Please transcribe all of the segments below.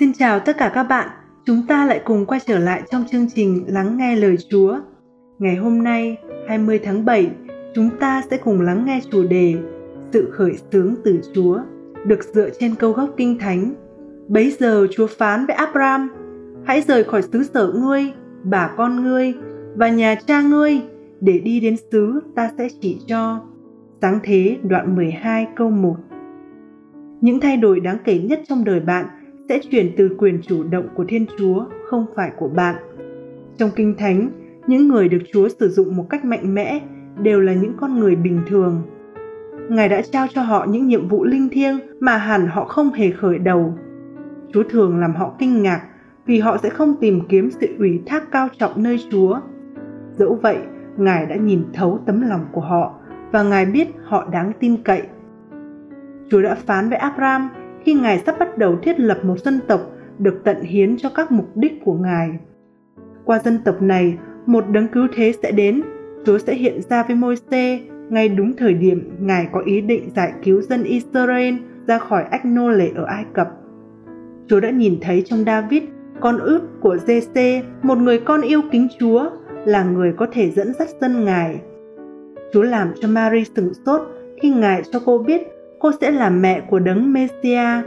Xin chào tất cả các bạn, chúng ta lại cùng quay trở lại trong chương trình Lắng nghe lời Chúa. Ngày hôm nay, 20 tháng 7, chúng ta sẽ cùng lắng nghe chủ đề Sự khởi xướng từ Chúa, được dựa trên câu gốc kinh thánh. Bấy giờ Chúa phán với Abraham, hãy rời khỏi xứ sở ngươi, bà con ngươi và nhà cha ngươi để đi đến xứ ta sẽ chỉ cho. Sáng thế đoạn 12 câu 1 Những thay đổi đáng kể nhất trong đời bạn – sẽ chuyển từ quyền chủ động của Thiên Chúa, không phải của bạn. Trong Kinh Thánh, những người được Chúa sử dụng một cách mạnh mẽ đều là những con người bình thường. Ngài đã trao cho họ những nhiệm vụ linh thiêng mà hẳn họ không hề khởi đầu. Chúa thường làm họ kinh ngạc vì họ sẽ không tìm kiếm sự ủy thác cao trọng nơi Chúa. Dẫu vậy, Ngài đã nhìn thấu tấm lòng của họ và Ngài biết họ đáng tin cậy. Chúa đã phán với Abraham khi Ngài sắp bắt đầu thiết lập một dân tộc được tận hiến cho các mục đích của Ngài. Qua dân tộc này, một đấng cứu thế sẽ đến, Chúa sẽ hiện ra với Môi-se ngay đúng thời điểm Ngài có ý định giải cứu dân Israel ra khỏi ách nô lệ ở Ai Cập. Chúa đã nhìn thấy trong David, con út của Giê-xê, một người con yêu kính Chúa, là người có thể dẫn dắt dân Ngài. Chúa làm cho Mary sửng sốt khi Ngài cho cô biết cô sẽ là mẹ của đấng Messia.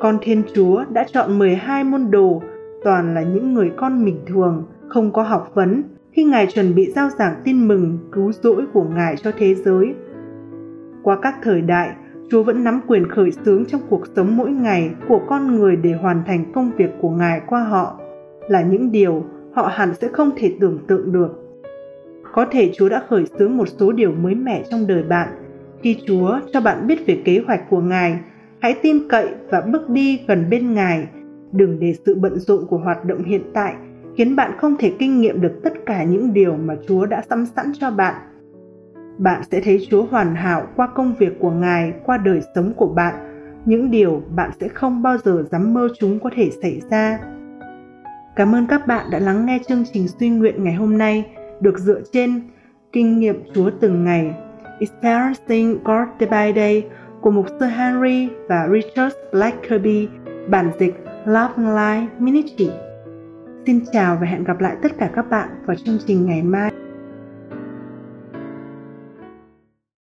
Con Thiên Chúa đã chọn 12 môn đồ, toàn là những người con bình thường, không có học vấn, khi Ngài chuẩn bị giao giảng tin mừng cứu rỗi của Ngài cho thế giới. Qua các thời đại, Chúa vẫn nắm quyền khởi xướng trong cuộc sống mỗi ngày của con người để hoàn thành công việc của Ngài qua họ, là những điều họ hẳn sẽ không thể tưởng tượng được. Có thể Chúa đã khởi xướng một số điều mới mẻ trong đời bạn – khi Chúa cho bạn biết về kế hoạch của Ngài, hãy tin cậy và bước đi gần bên Ngài. Đừng để sự bận rộn của hoạt động hiện tại khiến bạn không thể kinh nghiệm được tất cả những điều mà Chúa đã sắm sẵn cho bạn. Bạn sẽ thấy Chúa hoàn hảo qua công việc của Ngài, qua đời sống của bạn, những điều bạn sẽ không bao giờ dám mơ chúng có thể xảy ra. Cảm ơn các bạn đã lắng nghe chương trình suy nguyện ngày hôm nay được dựa trên kinh nghiệm Chúa từng ngày Experiencing God Day by Day của mục sư Henry và Richard Blackerby, bản dịch Love Life Ministry. Xin chào và hẹn gặp lại tất cả các bạn vào chương trình ngày mai.